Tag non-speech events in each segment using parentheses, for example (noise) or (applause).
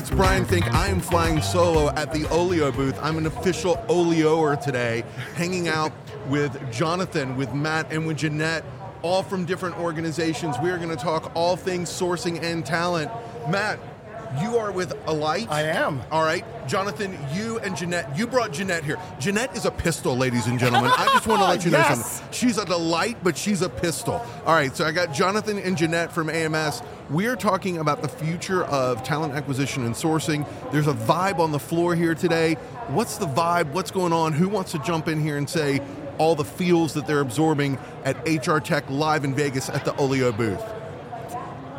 it's Brian Fink. I am flying solo at the Oleeo booth. I'm an official Oleeoer today, hanging out with Jonathan, with Matt, and with Jeanette, all from different organizations. We are going to talk all things sourcing and talent. Matt, you are with Alight. I am. All right. Jonathan, you and Jeanette, you brought Jeanette here. Jeanette is a pistol, ladies and gentlemen. I just want to (laughs) let you know something. She's a delight, but she's a pistol. All right, so I got Jonathan and Jeanette from AMS. We're talking about the future of talent acquisition and sourcing. There's a vibe on the floor here today. What's the vibe? What's going on? Who wants to jump in here and say all the feels that they're absorbing at HR Tech live in Vegas at the Oleeo booth?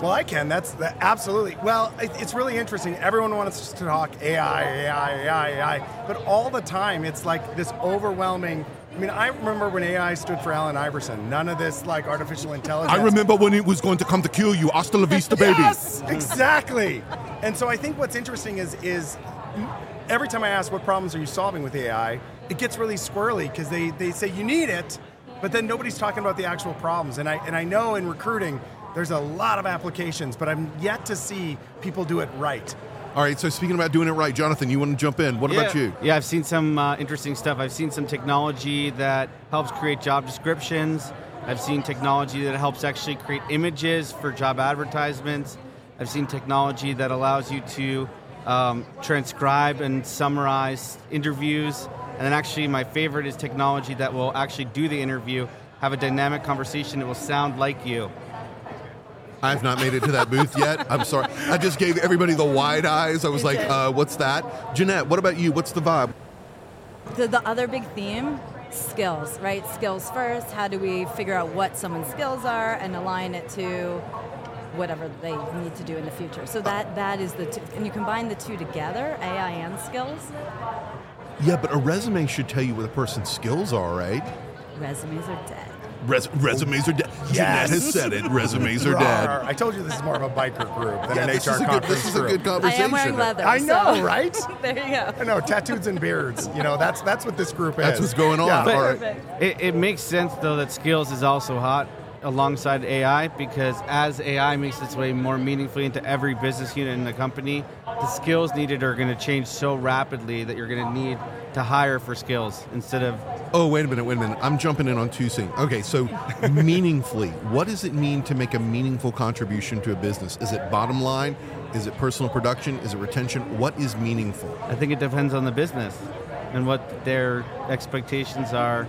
Well, I can. That's that, absolutely. Well, it, it's really interesting. Everyone wants to talk AI, AI, AI, AI, but all the time it's like this overwhelming. I mean, I remember when AI stood for Allen Iverson. None of this like artificial intelligence. I remember when it was going to come to kill you. Hasta la vista, baby. (laughs) Yes, exactly. And so I think what's interesting is is every time I ask what problems are you solving with AI, it gets really squirrely because they, they say you need it, but then nobody's talking about the actual problems. And I and I know in recruiting there's a lot of applications, but I'm yet to see people do it right. All right, so speaking about doing it right, Jonathan, you want to jump in? What about you? Yeah, I've seen some uh, interesting stuff. I've seen some technology that helps create job descriptions. I've seen technology that helps actually create images for job advertisements. I've seen technology that allows you to um, transcribe and summarize interviews. And then actually, my favorite is technology that will actually do the interview, have a dynamic conversation it will sound like you. I've not made it to that booth yet. I'm sorry. I just gave everybody the wide eyes. I was like, uh, what's that? Jeanette, what about you? What's the vibe? The, the other big theme skills, right? Skills first. How do we figure out what someone's skills are and align it to whatever they need to do in the future? So that that is the two, and you combine the two together, AI and skills. Yeah, but a resume should tell you what a person's skills are, right? Resumes are dead. Res- resumes are dead. Jeanette Yes. has said it. Resumes are dead. I told you this is more of a biker group than Yeah, an this HR is a good. conference This is a group. good I conversation. am wearing leather. I know, so- right? (laughs) there you go. I know, tattoos and beards. You know, that's that's what this group is. That's what's going on. Yeah. All right. Perfect. It, it makes sense though that skills is also hot alongside AI because as AI makes its way more meaningfully into every business unit in the company, the skills needed are going to change so rapidly that you're going to need to hire for skills instead of Oh, wait a minute, wait a minute. I'm jumping in on two things. Okay, so (laughs) meaningfully, what does it mean to make a meaningful contribution to a business? Is it bottom line? Is it personal production? Is it retention? What is meaningful? I think it depends on the business and what their expectations are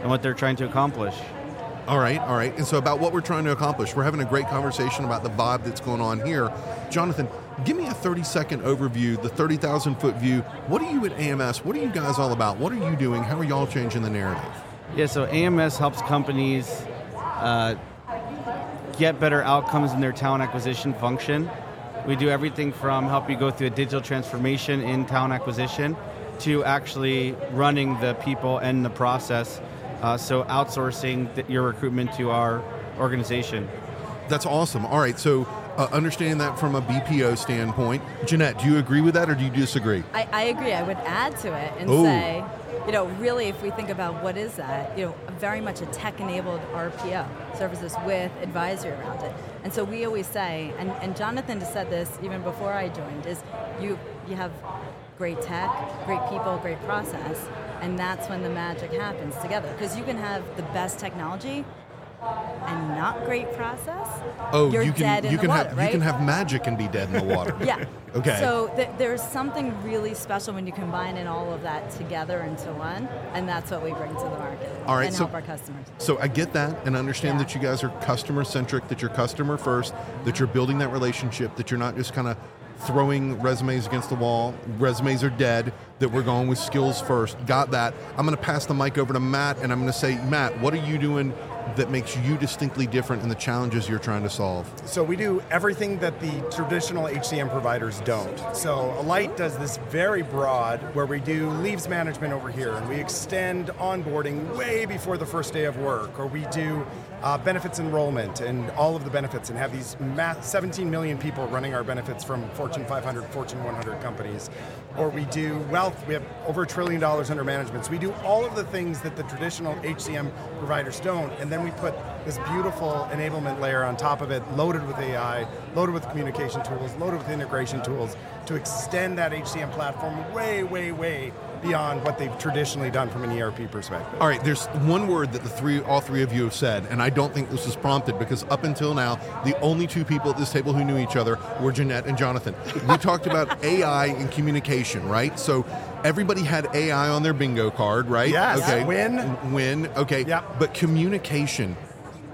and what they're trying to accomplish. All right, all right. And so, about what we're trying to accomplish, we're having a great conversation about the vibe that's going on here. Jonathan, give me a 30 second overview, the 30,000 foot view. What are you at AMS? What are you guys all about? What are you doing? How are y'all changing the narrative? Yeah, so AMS helps companies uh, get better outcomes in their talent acquisition function. We do everything from help you go through a digital transformation in talent acquisition to actually running the people and the process. Uh, so outsourcing th- your recruitment to our organization. That's awesome. All right, so uh, understanding that from a BPO standpoint, Jeanette, do you agree with that or do you disagree? I, I agree. I would add to it and Ooh. say, you know, really, if we think about what is that, you know, very much a tech-enabled RPO services with advisory around it. And so we always say, and, and Jonathan just said this even before I joined, is you you have great tech, great people, great process, and that's when the magic happens together. Because you can have the best technology and not great process. Oh, you can you can water, have right? you can have magic and be dead in the water. (laughs) Yeah. Okay. So th- there's something really special when you combine in all of that together into one, and that's what we bring to the market All right, and so- help our customers. So I get that and understand Yeah. that you guys are customer centric, that you're customer first, that you're building that relationship, that you're not just kind of throwing resumes against the wall. Resumes are dead, that we're going with skills first. Got that. I'm going to pass the mic over to Matt and I'm going to say, Matt, what are you doing that makes you distinctly different in the challenges you're trying to solve? So we do everything that the traditional HCM providers don't. So Alight does this very broad, where we do leaves management over here, and we extend onboarding way before the first day of work, or we do uh, benefits enrollment and all of the benefits, and have these ma- 17 million people running our benefits from Fortune 500, Fortune 100 companies. Or we do wealth. We have over a trillion dollars under management. So we do all of the things that the traditional HCM providers don't, and then we put this beautiful enablement layer on top of it, loaded with AI, loaded with communication tools, loaded with integration tools to extend that HCM platform way, way, way beyond what they've traditionally done from an ERP perspective. All right, there's one word that the three, all three of you have said, and I don't think this was prompted because up until now, the only two people at this table who knew each other were Jeanette and Jonathan. We (laughs) talked about AI and communication, right? So everybody had AI on their bingo card, right? Yes. Okay. Win. Win. Okay. Yep. But communication,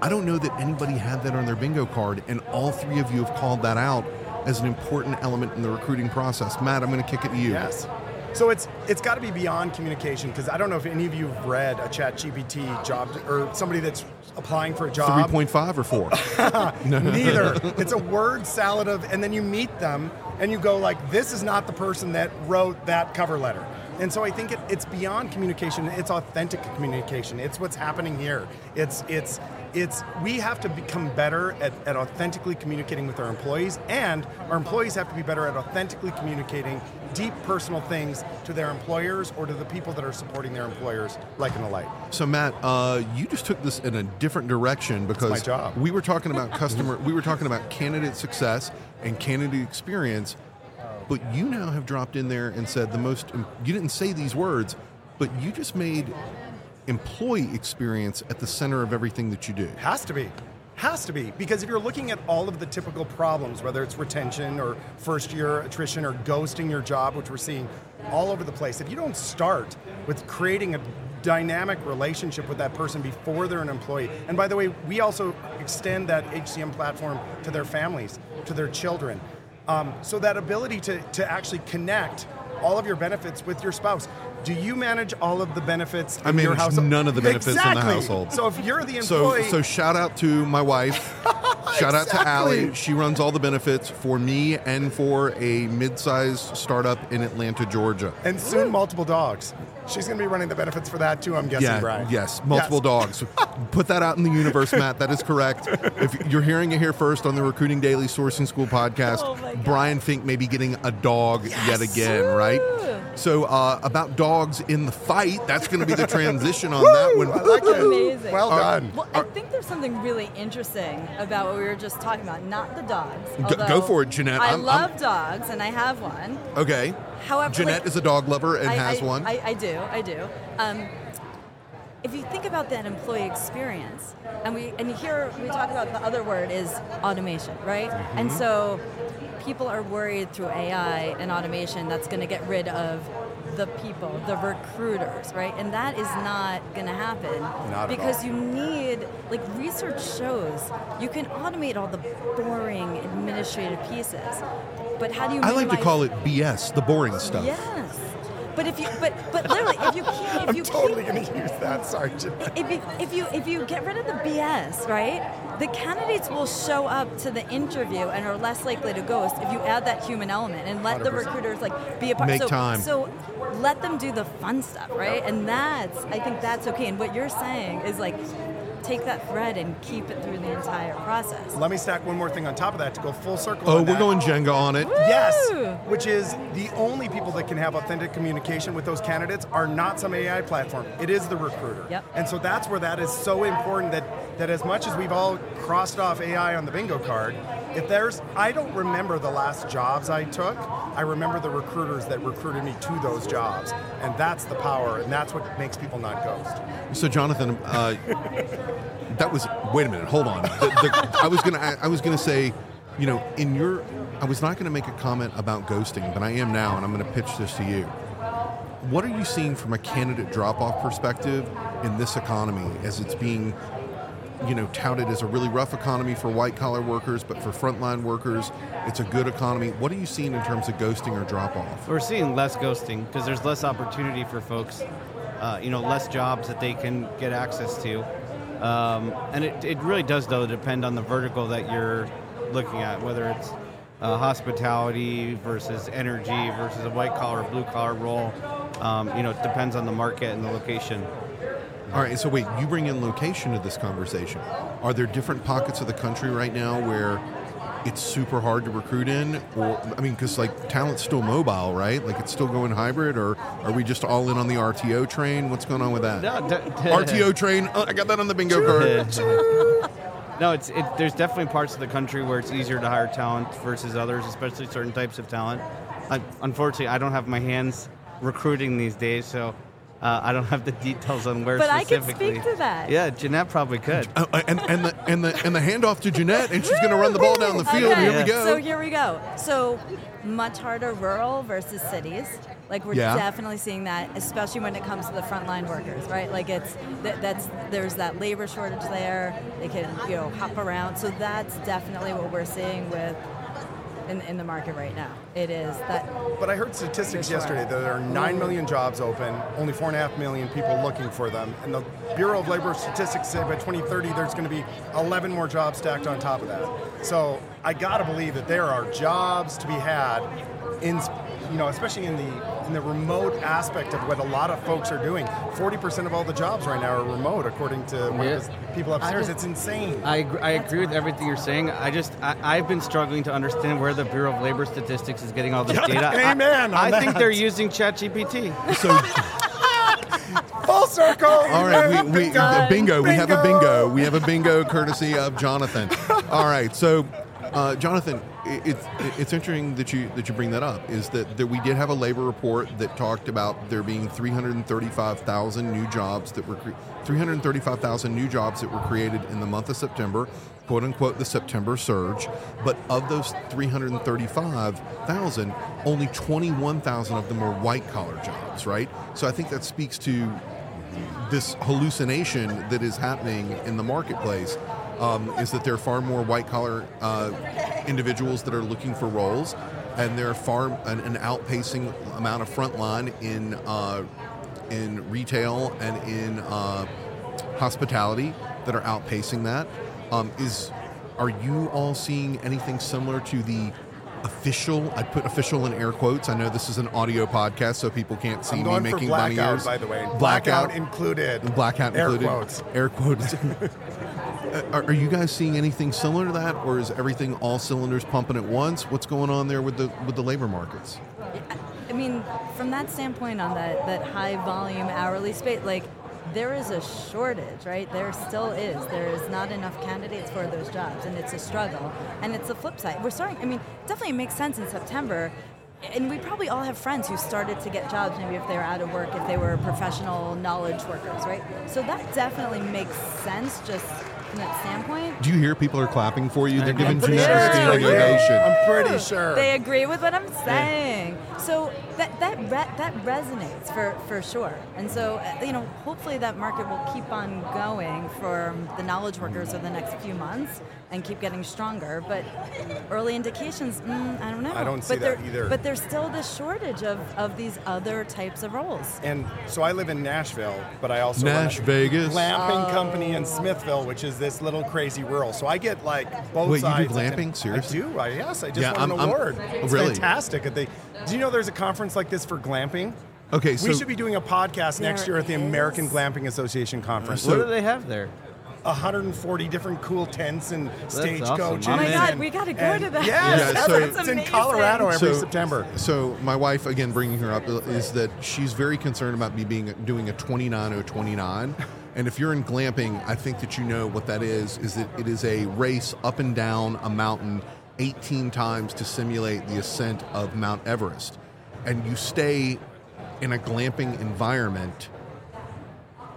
I don't know that anybody had that on their bingo card, and all three of you have called that out as an important element in the recruiting process. Matt, I'm going to kick it to you. Yes. So it's it's got to be beyond communication because I don't know if any of you have read a Chat GPT job or somebody that's applying for a job. 3.5 or 4? (laughs) Neither. it's a word salad of, and then you meet them and you go like, this is not the person that wrote that cover letter. And so I think it, it's beyond communication. It's authentic communication. It's what's happening here. It's it's it's we have to become better at, at authentically communicating with our employees, and our employees have to be better at authentically communicating deep personal things to their employers or to the people that are supporting their employers, like an Alight. So Matt, uh, you just took this in a different direction because my job. we were talking about customer, we were talking about candidate success and candidate experience, but you now have dropped in there and said the most. You didn't say these words, but you just made employee experience at the center of everything that you do. Has to be. Has to be. Because if you're looking at all of the typical problems, whether it's retention or first year attrition or ghosting your job, which we're seeing all over the place, if you don't start with creating a dynamic relationship with that person before they're an employee, and by the way, we also extend that HCM platform to their families, to their children. Um, so that ability to, to actually connect all of your benefits with your spouse. Do you manage all of the benefits I in your manage household? none of the benefits in the household. So if you're the So, employee, so so shout out to my wife. (laughs) shout out to Exactly. Allie. She runs all the benefits for me and for a mid-sized startup in Atlanta, Georgia. and soon multiple dogs. She's going to be running the benefits for that too. I'm guessing, Yeah, Brian. yes, multiple dogs. (laughs) Put that out in the universe, Matt. That is correct. If you're hearing it here first on the Recruiting Daily Sourcing School podcast, Oh. Brian Fink may be getting a dog yet again, right? Woo. So uh, about dogs in the fight, that's going to be the transition on (laughs) that one. I like it. Amazing. Well All done. Well, I think there's something really interesting about what we were just talking about. Not the dogs. Go- go for it, Jeanette. I I'm- I'm- love dogs, and I have one. Okay. However, Jeanette like- is a dog lover and I, has I- one. I, I do, I do. Um, if you think about that employee experience, and we and here we talk about the other word is automation, right? Mm-hmm. And so people are worried through AI and automation that's going to get rid of the people, the recruiters, right? And that is not going to happen Not at because you need like research shows you can automate all the boring administrative pieces, but how do you? I like to call it BS, the boring stuff. Yes. But if you, but but literally, if you (laughs) keep, if I'm you totally going to use that. Sorry, if you, if you if you get rid of the BS, right? The candidates will show up to the interview and are less likely to ghost if you add that human element and let the 100%. recruiters like be a part. Make so, time. So let them do the fun stuff, right? And that's I think that's okay. And what you're saying is like take that thread and keep it through the entire process. Let me stack one more thing on top of that to go full circle. Oh, on we're that. going Jenga on it. Yes, which is the only people that can have authentic communication with those candidates are not some AI platform. It is the recruiter. Yep. And so that's where that is so important that that as much as we've all crossed off AI on the bingo card, if there's I don't remember the last jobs I took. I remember the recruiters that recruited me to those jobs. And that's the power and that's what makes people not ghost. So, Jonathan, uh, that was. Wait a minute. Hold on. The, the, I was gonna. I was gonna say, you know, in your. I was not gonna make a comment about ghosting, but I am now, and I'm gonna pitch this to you. What are you seeing from a candidate drop-off perspective in this economy as it's being, you know, touted as a really rough economy for white-collar workers, but for frontline workers, it's a good economy. What are you seeing in terms of ghosting or drop-off? We're seeing less ghosting because there's less opportunity for folks, uh, you know, less jobs that they can get access to. Um, and it, it really does, though, depend on the vertical that you're looking at, whether it's uh, hospitality versus energy versus a white collar, or blue collar role. Um, you know, it depends on the market and the location. All right, so wait, you bring in location to this conversation. Are there different pockets of the country right now where it's super hard to recruit in, or I mean, because like talent's still mobile, right? Like it's still going hybrid, or are we just all in on the RTO train? What's going on with that? No, d- RTO train. Oh, I got that on the bingo card. (laughs) No, it's it, there's definitely parts of the country where it's easier to hire talent versus others, especially certain types of talent. I, unfortunately, I don't have my hands recruiting these days, so uh, I don't have the details on where But I could specifically. speak to that. Yeah, Jeanette probably could. Uh, uh, and, and the and the and the handoff to Jeanette, and she's going to run the ball down the field. Okay, Here we go. So here we go. So much harder rural versus cities. Like we're Yeah. definitely seeing that, especially when it comes to the frontline workers, right? Like it's that, that's there's that labor shortage there. They can you know hop around. So that's definitely what we're seeing with in, in the market right now. It is that But I heard statistics yesterday that there are 9 million jobs open, only 4.5 million people looking for them. And the Bureau of Labor Statistics say by 2030 there's going to be 11 more jobs stacked on top of that. So I got to believe that there are jobs to be had in you know, especially in the in the remote aspect of what a lot of folks are doing. 40% of all the jobs right now are remote, according to one Yeah. of the people upstairs. just- it's insane. I, agree, I agree with everything you're saying. I just I, I've been struggling to understand where the Bureau of Labor Statistics is getting all this data. (laughs) I- Amen on I, think that. they're using ChatGPT. So Full circle. All right, we, we Bingo. bingo. We have a Bingo. bingo. We have a bingo courtesy of Jonathan. All right, so uh, Jonathan, i- it's it's interesting that you that you bring that up. Is that, that we did have a labor report that talked about there being 335,000 new jobs that were 335,000 new jobs that were created in the month of September, quote unquote, the September surge. But of those 335,000, only 21,000 of them were white collar jobs, right? So I think that speaks to this hallucination that is happening in the marketplace um, is that there are far more white collar uh, individuals that are looking for roles, and there are far an, an outpacing amount of frontline in uh, in retail and in uh, hospitality that are outpacing that. Um, is are you all seeing anything similar to the official? I put official in air quotes. I know this is an audio podcast, so people can't see me making bunny blackout, ears. by the way. Blackout, included. blackout Air included. quotes. Air quotes. (laughs) Uh, are, are you guys seeing anything similar to that, or is everything all cylinders pumping at once? What's going on there with the with the labor markets? I mean, from that standpoint, on that that high volume hourly space, like there is a shortage, right? There still is. There is not enough candidates for those jobs, and it's a struggle. And it's the flip side. We're starting. I mean, definitely makes sense in September. And we probably all have friends who started to get jobs, maybe if they were out of work, if they were professional knowledge workers, right? So that definitely makes sense just from that standpoint. Do you hear people are clapping for you? They're giving pretty Jeanette a sure. Yeah. ovation. I'm pretty sure. They agree with what I'm saying. So that that re- that resonates for, for sure. And so uh, you know, hopefully that market will keep on going for the knowledge workers over the next few months and keep getting stronger. But early indications, mm, I don't know. I don't see but there- that either. But there's still this shortage of, of these other types of roles. And so I live in Nashville, but I also Nash run a Vegas. glamping Oh. company in Smithville, which is this little crazy rural. So I get like both Wait, you do sides. glamping? Seriously? I do. I, yes, I just Yeah, won I'm- an I'm- oh, It's really? fantastic. They, do you know there's a conference like this for glamping? Okay, so we should be doing a podcast next year at the is. American Glamping Association conference. So- what do they have there? 140 different cool tents and stagecoaches. awesome. Oh my and- God, we gotta go and- to that. Yes, Yeah, so- it's in. Colorado every so, September. So my wife, again, bringing her up is that she's very concerned about me being doing a 29029. And if you're in glamping, I think that you know what that is. Is that it is a race up and down a mountain 18 times to simulate the ascent of Mount Everest, and you stay in a glamping environment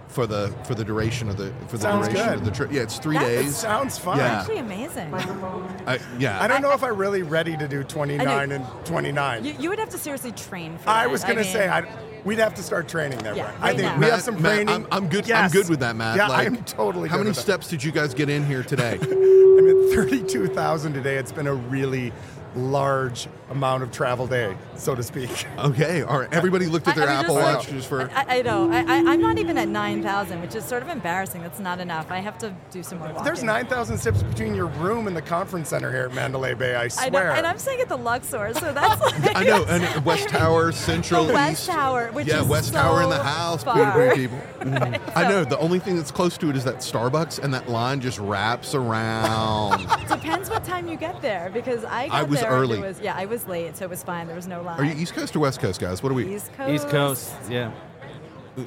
for the for the duration of the for the Sounds duration good. of the trip. Yeah, it's three That days. Sounds fun. Yeah. Actually amazing. I, yeah, I don't know if I'm really ready to do 29 and 29. You, you would have to seriously train for I that. was going to mean- say, I, we'd have to start training there. Yeah, Brian. I think now. we Matt- have some Matt, training. I'm, I'm good. I'm good with that, Matt. Yeah, Like, I'm totally. How good many with that. steps did you guys get in here today? (laughs) I'm at 32,000 today. It's been a really large amount of travel day, so to speak. (laughs) Okay, all right. Everybody looked at their I mean, Apple just- Watch just for. I, I know. I, I, I'm not even at 9,000, which is sort of embarrassing. That's not enough. I have to do some more walking. There's 9,000 steps between your room and the conference center here at Mandalay Bay, I I know, swear. and I'm staying at the Luxor, so that's like. (laughs) I know, and West (laughs) Tower, Central, The West East. Tower, which yeah, is West so Tower in the house, far. pretty, pretty people. Mhm. I know. The only thing that's close to it is that Starbucks, and that line just wraps around. Depends what time you get there, because I got I was there. early. It was, yeah, I was late, so it was fine. There was no line. Are you East Coast or West Coast, guys? What are we? East Coast? East Coast, yeah.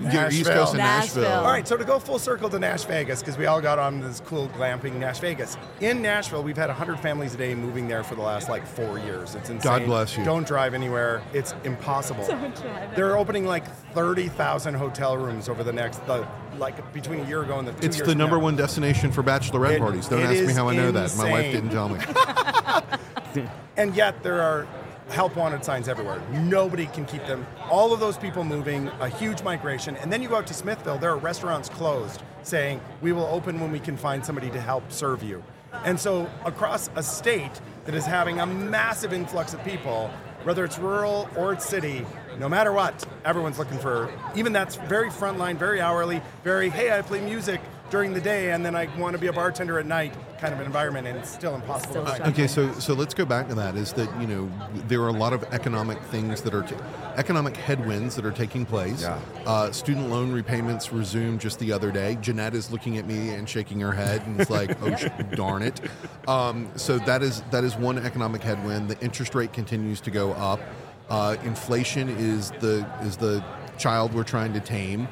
Yeah, East Coast and Nashville. Nashville. All right, so to go full circle to Nash Vegas, because we all got on this cool glamping Nash Vegas. In Nashville, we've had 100 families a day moving there for the last like four years. It's insane. God bless you. Don't drive anywhere. It's impossible. Don't drive They're opening like 30,000 hotel rooms over the next, the, like between a year ago and the two It's years the number now. one destination for bachelorette It- parties. Don't ask me how I know that. My wife didn't tell me. (laughs) (laughs) And yet there are help wanted signs everywhere. Nobody can keep them. All of those people moving, a huge migration. And then you go out to Smithville, there are restaurants closed saying, we will open when we can find somebody to help serve you. And so across a state that is having a massive influx of people, whether it's rural or it's city, no matter what, everyone's looking for, even that's very frontline, very hourly, very, hey, I play music during the day and then I want to be a bartender at night kind of an environment and it's still impossible Still to find. Okay, so so let's go back to that. Is that you know there are a lot of economic things that are t- economic headwinds that are taking place. Yeah. Uh, student loan repayments resumed just the other day. Jeanette is looking at me and shaking her head and it's like, (laughs) oh sh- darn it. Um, so that is that is one economic headwind. The interest rate continues to go up. Uh, inflation is the is the child we're trying to tame.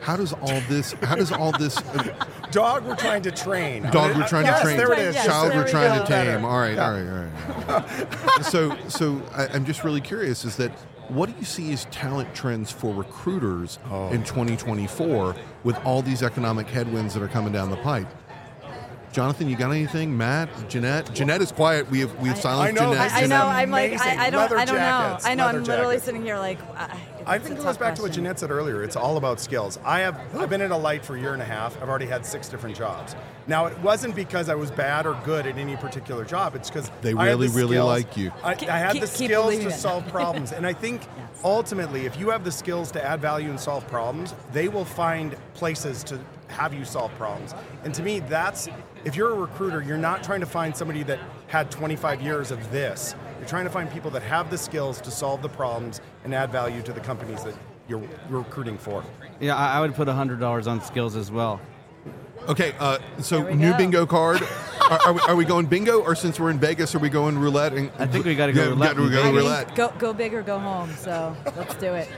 How does all this? How does all this? (laughs) Dog we're trying to train. Dog we're trying yes, to train. there it is. Yes, Child we're we trying go. to tame. All right, Yeah. all right, all right. so, so I, I'm just really curious. Is that what do you see as talent trends for recruiters Oh. in 2024 with all these economic headwinds that are coming down the pipe? Jonathan, you got anything? Matt, Jeanette. Jeanette is quiet. We have we have I- silenced I know, Jeanette. I, I know. I'm like. I, I don't, Leather I don't jackets, know. I know. I'm literally jackets. sitting here like. I, I think it goes tough back to what question. Jeanette said earlier. It's all about skills. I have I've been in Alight for a year and a half. I've already had six different jobs. Now it wasn't because I was bad or good at any particular job. It's because They I had really, the really skills- like you. I, Keep- I had keep- the skills to solve problems, and I think ultimately, if you have the skills to add value and solve problems, they will find places to have you solve problems. And to me, that's if you're a recruiter, you're not trying to find somebody that had 25 years of this. You're trying to find people that have the skills to solve the problems and add value to the companies that you're, recruiting for. Yeah, I, would put hundred dollars on skills as well. Okay, uh, so new go. bingo card. (laughs) are, are, we, are we going bingo, or since we're in Vegas, are we going roulette? And, I think we gotta go Yeah, roulette gotta go I mean, go go big or go home. So let's do it.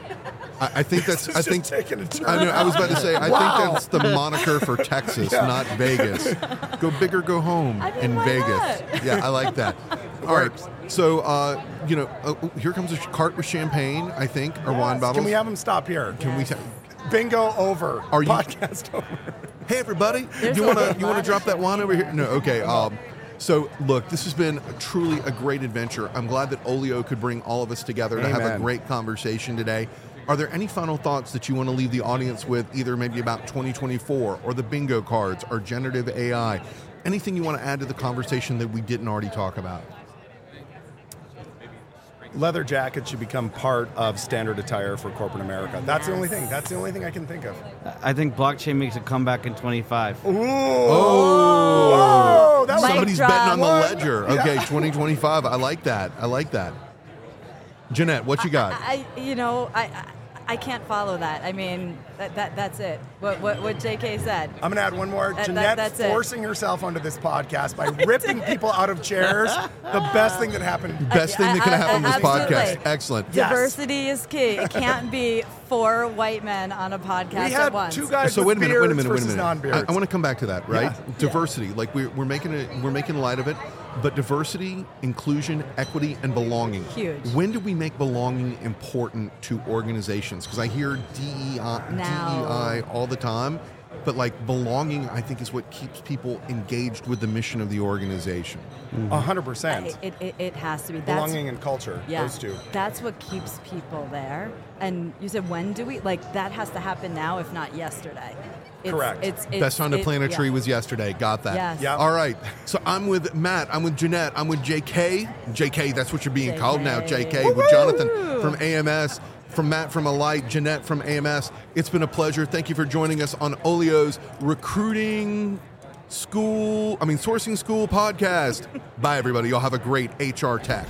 I, I think that's. I think. taking a turn. I know. I was about to say. I Wow. think that's the moniker for (laughs) Texas, Yeah. not Vegas. Go big or go home I mean, in Vegas. not? Yeah, I like that. (laughs) All right. So, uh, you know, uh, here comes a cart with champagne. I think, or wine Yes. bottles. Can we have them stop here? Can we? Yes. ta- Bingo over. Are you- Podcast (laughs) over. Hey, everybody! There's you want to you want to drop that wine over here? No. Okay. Um, so, look, this has been truly a great adventure. I'm glad that Oleeo could bring all of us together to have a great conversation today. Are there any final thoughts that you want to leave the audience with, either maybe about 2024 or the bingo cards or generative AI? Anything you want to add to the conversation that we didn't already talk about? Leather jackets should become part of standard attire for corporate America. That's the only thing. That's the only thing I can think of. I think blockchain makes a comeback in 25. Ooh. Oh, Whoa, that Somebody's betting on the ledger. Okay, 2025. I like that. I like that. Jeanette, what you got? I, you know, I, I, I can't follow that. I mean, that, that that's it. What, what, what J.K. said. I'm going to add one more. That- that- Jeanette it. forcing herself onto this podcast by (laughs) ripping people out of chairs. The best thing that happened. Best thing that could have happened on this Absolutely. podcast. Excellent. Yes. Diversity is key. It can't be four white men on a podcast We at had once. two guys so with wait a minute, wait a beards minute, wait a versus minute. non-beards. I, want to come back to that, right? Yeah. Diversity, like we're, we're making it, we're making light of it, but diversity, inclusion, equity, and belonging. Huge. When do we make belonging important to organizations? Because I hear DEI, DEI all the time. but like belonging, I think, is what keeps people engaged with the mission of the organization. Mm-hmm. A hundred percent. It, it, it has to be. That's, Belonging and culture. yeah, Those two. That's what keeps people there. And you said, when do we? Like, that has to happen now, if not yesterday. It's, Correct. It's, it's, Best time to it- plant a yeah. tree was yesterday. Got that. Yes. Yep. All right. So I'm with Matt. I'm with Jeanette. I'm with JK. JK, that's what you're being called now. JK. JK with Jonathan from AMS, from Matt from Alight, Jeanette from AMS. It's been a pleasure. Thank you for joining us on Oleeo's recruiting school, I mean, sourcing school podcast. Bye, everybody. Y'all have a great HR tech.